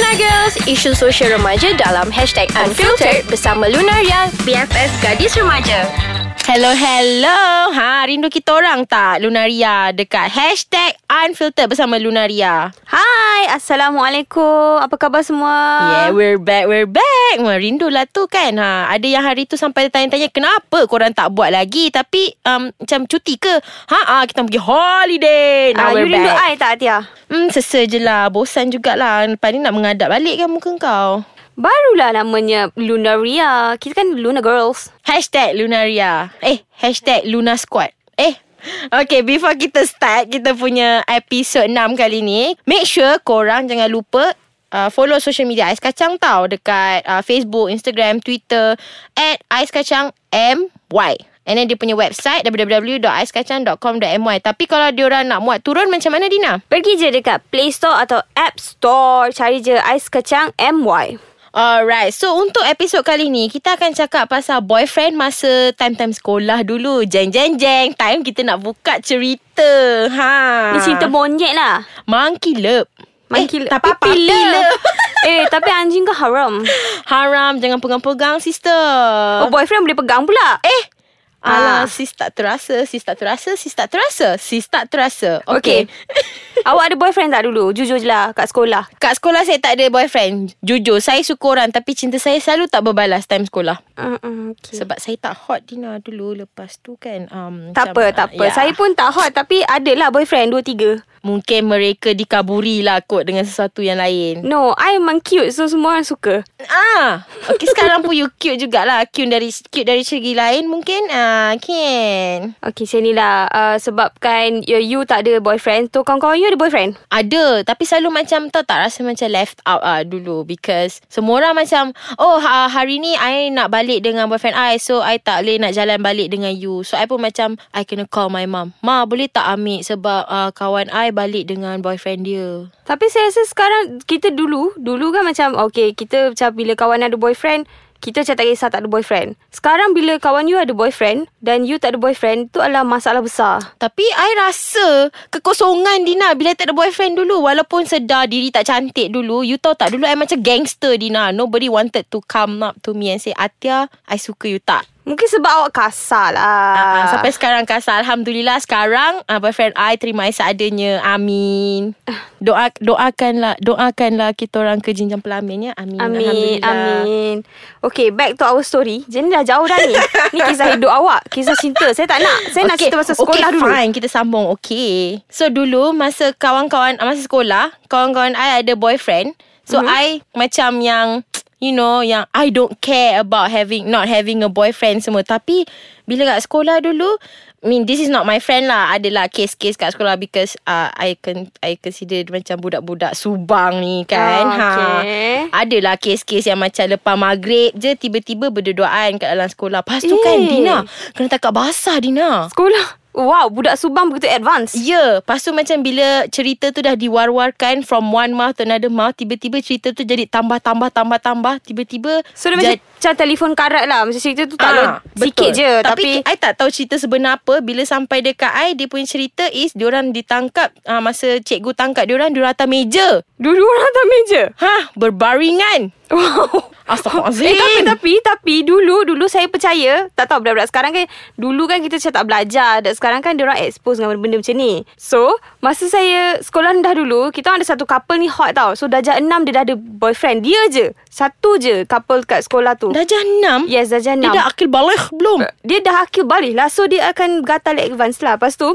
Lunar Girls, isu sosial remaja dalam hashtag Unfiltered bersama Lunaria, BFF Gadis Remaja. Hello, hello. Ha, rindu kita orang tak Lunaria dekat hashtag Unfiltered bersama Lunaria. Hai, Assalamualaikum. Apa khabar semua? Yeah, we're back, we're back. Wah, rindulah tu kan. Ha, ada yang hari tu sampai tanya-tanya kenapa korang tak buat lagi tapi um, macam cuti ke? Ha, ah, kita pergi holiday. Ah, Now you we're rindu back. I tak, Tia? Hmm, sesa je lah. Bosan jugalah. Lepas ni nak mengadap balik kan muka kau. Barulah namanya Lunaria. Kita kan Luna Girls. Hashtag Lunaria. Eh, hashtag Luna Squad. Eh, Okay, before kita start kita punya episod 6 kali ni, make sure korang jangan lupa uh, follow social media Ais Kacang tau dekat uh, Facebook, Instagram, Twitter at Ais Kacang MY. And then dia punya website www.aiskacang.com.my Tapi kalau diorang nak muat turun macam mana Dina? Pergi je dekat Play Store atau App Store. Cari je Ais Kacang MY. Alright, so untuk episod kali ni kita akan cakap pasal boyfriend masa time-time sekolah dulu. Jeng jeng jeng, time kita nak buka cerita. Ha. Ni cerita monyet lah. Monkey love. Monkey eh, tapi love. love. eh, tapi anjing kau haram. Haram, jangan pegang-pegang sister. Oh, boyfriend boleh pegang pula. eh. Alah, sis tak terasa, sis tak terasa, sis tak terasa, sis tak terasa. Okay. Awak ada boyfriend tak dulu? Jujur je lah kat sekolah. Kat sekolah saya tak ada boyfriend. Jujur, saya suka orang tapi cinta saya selalu tak berbalas time sekolah. Uh-uh, okay. Sebab saya tak hot Dina dulu Lepas tu kan um, Tak macam, apa, tak ah, apa. ya. Saya pun tak hot tapi adalah boyfriend dua tiga. Mungkin mereka dikaburi lah kot Dengan sesuatu yang lain No, I memang cute so semua orang suka. Ah, Okay sekarang pun you cute jugalah Cute dari cute dari segi lain Mungkin ah, Can Okay, macam ni lah. Uh, sebabkan you, you tak ada boyfriend. Tu kawan-kawan you ada boyfriend? Ada Tapi selalu macam Tau tak rasa macam left out ah dulu Because Semua orang macam Oh ha, hari ni I nak balik dengan boyfriend I So I tak boleh nak jalan balik dengan you So I pun macam I kena call my mum Ma boleh tak ambil Sebab uh, kawan I balik dengan boyfriend dia Tapi saya rasa sekarang kita dulu, dulu kan macam okay, kita macam bila kawan ada boyfriend, kita macam tak kisah tak ada boyfriend. Sekarang bila kawan you ada boyfriend dan you tak ada boyfriend, tu adalah masalah besar. Tapi I rasa kekosongan Dina bila tak ada boyfriend dulu. Walaupun sedar diri tak cantik dulu. You tahu tak dulu I macam gangster Dina. Nobody wanted to come up to me and say, Atia, I suka you tak. Mungkin sebab awak kasar lah. Uh, sampai sekarang kasar Alhamdulillah sekarang uh, Boyfriend I terima I seadanya Amin Doa Doakanlah Doakanlah kita orang ke jenjang pelamin ya Amin Amin, amin. Okay, back to our story. Jadi dah jauh dah ni. ni kisah hidup awak. Kisah cinta. Saya tak nak. Saya nak cerita pasal sekolah okay, dulu. fine. Kita sambung. Okay. So, dulu masa kawan-kawan, masa sekolah, kawan-kawan I ada boyfriend. So, Mhm. mm-hmm. I macam yang, you know, yang I don't care about having, not having a boyfriend semua. Tapi, bila kat sekolah dulu, I mean, this is not my friend lah. Adalah case-case kat sekolah because uh, I can I consider macam budak-budak Subang ni kan. Oh, okay. Ha. Adalah kes-kes yang macam lepas maghrib je tiba-tiba berduaan kat dalam sekolah. Lepas tu kan Eh. Dina kena takak basah Dina. Sekolah. Wow, budak Subang begitu advance. Ya, yeah, lepas tu macam bila cerita tu dah diwar-warkan from one mouth to another mouth, tiba-tiba cerita tu jadi tambah-tambah-tambah-tambah, tiba-tiba So, dia macam, macam telefon karat lah. Macam cerita tu tak Ah, ah, sikit je. Tapi, Tapi, I tak tahu cerita sebenar apa Bila sampai dekat I Dia punya cerita is Diorang ditangkap uh, Masa cikgu tangkap diorang Diorang atas meja dulu orang atas meja. Hah Berbaringan. Astaghfirullahalazim Eh tapi tapi tapi dulu dulu saya percaya tak tahu budak-budak sekarang kan dulu kan kita macam tak belajar dan sekarang kan dia orang expose dengan benda-benda macam ni. So masa saya sekolah rendah dulu kita ada satu couple ni hot tau. So darjah 6 dia dah ada boyfriend dia je. Satu je couple kat sekolah tu. Darjah 6 Yes darjah 6. Dia dah akil balik belum dia dah akil balik lah So dia akan gatal advance lah Lepas tu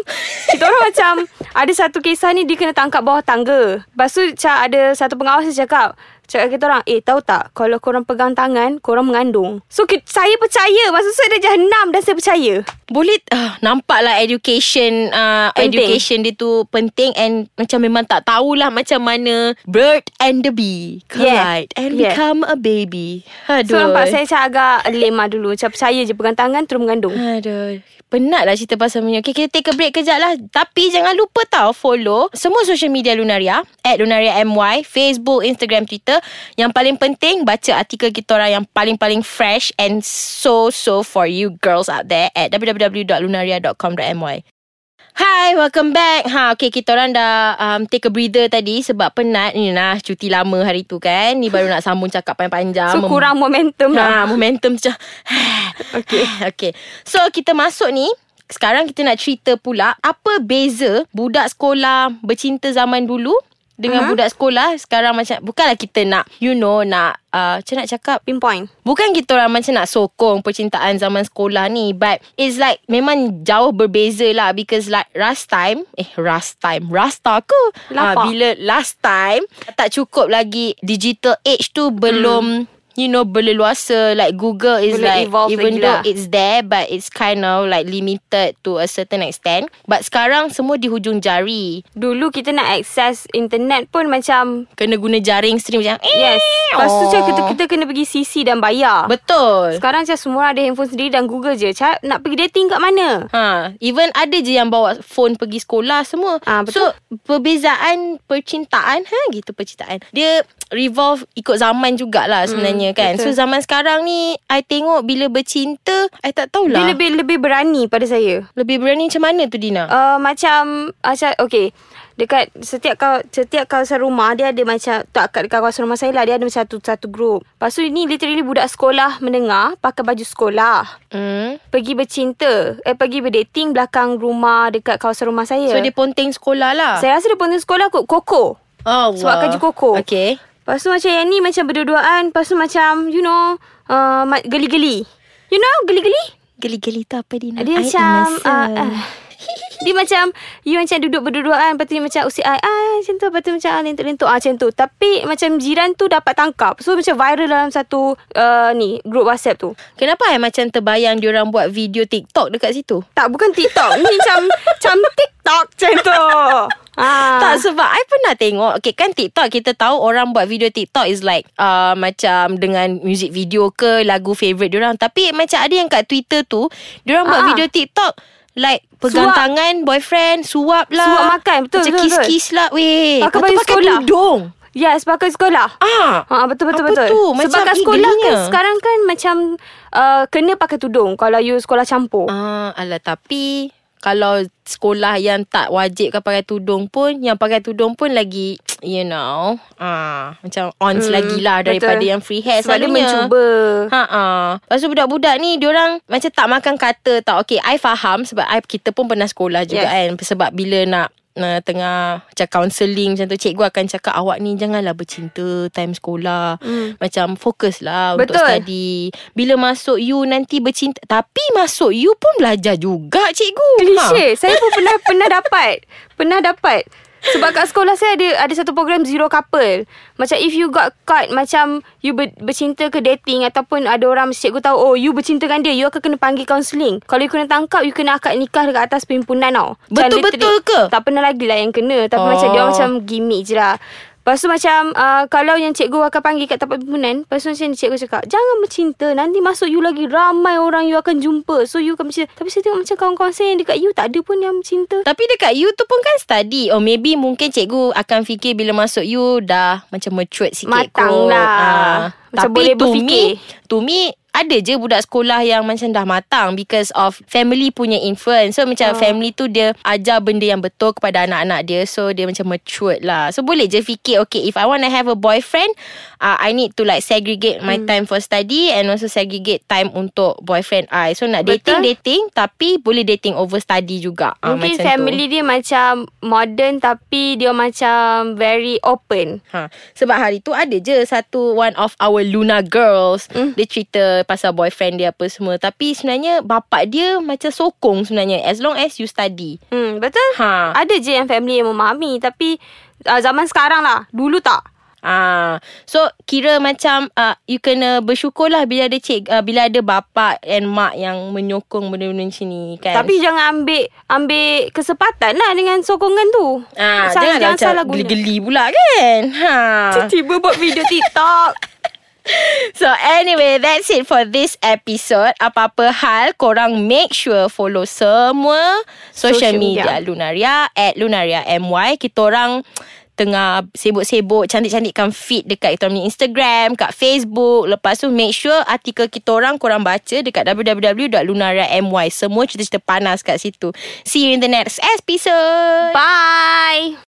Kita orang macam Ada satu kisah ni Dia kena tangkap bawah tangga Lepas tu macam ada satu pengawas dia cakap Cakap kita orang Eh tahu tak Kalau korang pegang tangan Korang mengandung. So kita, saya percaya Maksud saya darjah 6 Dan saya percaya. Boleh uh, Nampaklah education uh, Penting. Education dia tu Penting And macam memang tak tahulah Macam mana Bird and the bee Collide Yeah. And Yeah. become a baby. Aduh. So nampak saya macam agak lema dulu. Macam percaya je Pegang tangan Terus mengandung. Aduh. Penat lah cerita pasal punya Okay kita take a break kejap lah. Tapi jangan lupa tau Follow Semua social media Lunaria At Lunaria MY Facebook, Instagram, Twitter Yang paling penting Baca artikel kita orang Yang paling-paling fresh And so so for you girls out there At www.lunaria.com.my Hi, welcome back. Ha, okay, kita orang dah um, take a breather tadi sebab penat. Ni nah, cuti lama hari tu kan. Ni baru nak sambung cakap panjang-panjang. So kurang momentum Ha, lah. momentum macam Okay Okay So kita masuk ni Sekarang kita nak cerita pula Apa beza budak sekolah bercinta zaman dulu dengan uh-huh. budak sekolah sekarang macam bukanlah kita nak you know nak uh, macam nak cakap Pinpoint. Bukan kita orang macam nak sokong percintaan zaman sekolah ni But it's like memang jauh berbeza lah Because like last time Eh last time Rasta ke? Ah, bila last time Tak cukup lagi digital age tu belum You know berleluasa Like Google is Belum like Even though lah. it's there But it's kind of like limited To a certain extent But sekarang semua di hujung jari Dulu kita nak access internet pun macam Kena guna jaring stream macam eh, Yes. Lepas tu oh. macam kita, kita kena pergi CC dan bayar. Betul Sekarang macam semua ada handphone sendiri dan Google je. Cara nak pergi dating kat mana? Ha, even ada je yang bawa phone pergi sekolah semua. Ah, So betul. perbezaan percintaan ha gitu percintaan. Dia revolve ikut zaman jugalah sebenarnya kan. betul. So zaman sekarang ni I tengok bila bercinta I tak tahulah. Dia lebih lebih berani pada saya. lebih berani macam mana tu Dina? Uh, macam macam okay dekat setiap kau setiap kawasan rumah dia ada macam tak kat dekat kawasan rumah saya lah dia ada macam satu satu group. Lepas tu ni literally budak sekolah mendengar pakai baju sekolah. Hmm. Pergi bercinta Eh pergi berdating Belakang rumah Dekat kawasan rumah saya So dia ponteng sekolah lah. Saya rasa dia pun sekolah kot Koko oh, sebab kaju koko. Okay. Lepas tu macam yang ni Macam berdua-duaan. Lepas tu macam You know uh, Geli-geli. You know geli-geli? Geli-geli tu apa Dina? Dia I macam uh, uh, Dia macam You macam duduk berdua-duaan Lepas tu dia macam usik ai ai Macam tu. Lepas tu macam ah, lentuk-lentuk ah, Macam tu. Tapi macam jiran tu dapat tangkap. So macam viral dalam satu uh, Ni Group WhatsApp tu. Kenapa I macam terbayang diorang buat video TikTok dekat situ? Tak bukan TikTok. Ni macam Macam TikTok Macam tu. Ah. Tak sebab I pernah tengok Okay kan TikTok Kita tahu orang buat video TikTok Is like uh, Macam dengan music video ke Lagu favourite diorang Tapi macam ada yang kat Twitter tu Diorang buat Ah, ah. video TikTok Like Pegang Suap. tangan Boyfriend Suap lah Suap makan, betul, Macam betul, kiss-kiss lah Weh Pakai baju pakai sekolah. tudung Yes pakai sekolah Ah, Ha betul betul Apa betul. tu? Macam Sebab kat sekolah kan sekarang kan macam uh, kena pakai tudung kalau you sekolah campur. Ah, alah tapi kalau sekolah yang tak wajib kan pakai tudung pun yang pakai tudung pun lagi you know ah macam ons Hmm, lagi lah daripada betul. yang free hair Sebab dia selalunya. mencuba. Ha ah. Lepas tu budak-budak ni diorang macam tak makan kata tau. Okay, I faham sebab I kita pun pernah sekolah juga Yes. kan. Sebab bila nak uh, tengah macam counselling macam tu cikgu akan cakap awak ni janganlah bercinta time sekolah. Hmm. Macam fokus lah untuk study. Bila masuk you nanti bercinta. Tapi masuk you pun belajar juga cikgu. Klise. Saya pun pernah pernah dapat. Pernah dapat. Sebab kat sekolah saya ada ada satu program zero couple. Macam if you got caught macam you ber, bercinta ke dating ataupun ada orang cikgu tahu oh you bercinta dengan dia you akan kena panggil counselling. Kalau you kena tangkap you kena akad nikah dekat atas perhimpunan tau. Betul-betul literally- ke? Tak pernah lagi lah yang kena tapi Oh. macam dia orang macam gimmick je lah. Lepas tu macam uh, Kalau yang cikgu akan panggil kat tempat perhimpunan Lepas tu macam cikgu cakap Jangan bercinta Nanti masuk you lagi Ramai orang you akan jumpa. So you akan bercinta. Tapi saya tengok macam kawan-kawan saya Yang dekat you Tak ada pun yang bercinta Tapi dekat you tu pun kan study. Or maybe mungkin cikgu akan fikir Bila masuk you dah macam matured sikit kot. Matang lah. Ah, Macam Tapi boleh to me berfikir. To me ada je budak sekolah yang macam dah matang because of family punya influence. So macam Oh. family tu dia ajar benda yang betul kepada anak-anak dia. So dia macam matured lah. So boleh je fikir okay if I want to have a boyfriend, uh, I need to like segregate my Hmm. time for study and also segregate time untuk boyfriend I. So nak dating Betul. dating tapi boleh dating over study juga. Ah, Mungkin macam family tu. dia macam Modern Tapi dia macam Very open Ha, sebab hari tu ada je satu one of our Luna girls. Hmm. Mm. Dia cerita pasal boyfriend dia apa semua. Tapi sebenarnya bapak dia macam sokong sebenarnya as long as you study. Hmm Betul Ha. Ada je yang family yang memahami Tapi uh, Zaman sekarang lah Dulu tak Ah, so kira macam uh, you kena bersyukurlah bila ada cik uh, bila ada bapa and mak yang menyokong benda-benda macam ni kan. Tapi jangan ambil Ambil kesempatan lah Dengan sokongan tu ah, Sa- jangan, salah macam guna. geli-geli pula kan. Ha. Tiba-tiba buat video TikTok So anyway, that's it for this episode. Apa-apa hal, korang make sure follow semua social, Social media. media. Lunaria at Lunaria MY. Kita orang tengah sibuk-sibuk cantik-cantikkan feed dekat kita punya Instagram, kat Facebook. Lepas tu make sure artikel kita orang korang baca dekat www.lunaria.my. Semua cerita-cerita panas kat situ. See you in the next episode. Bye.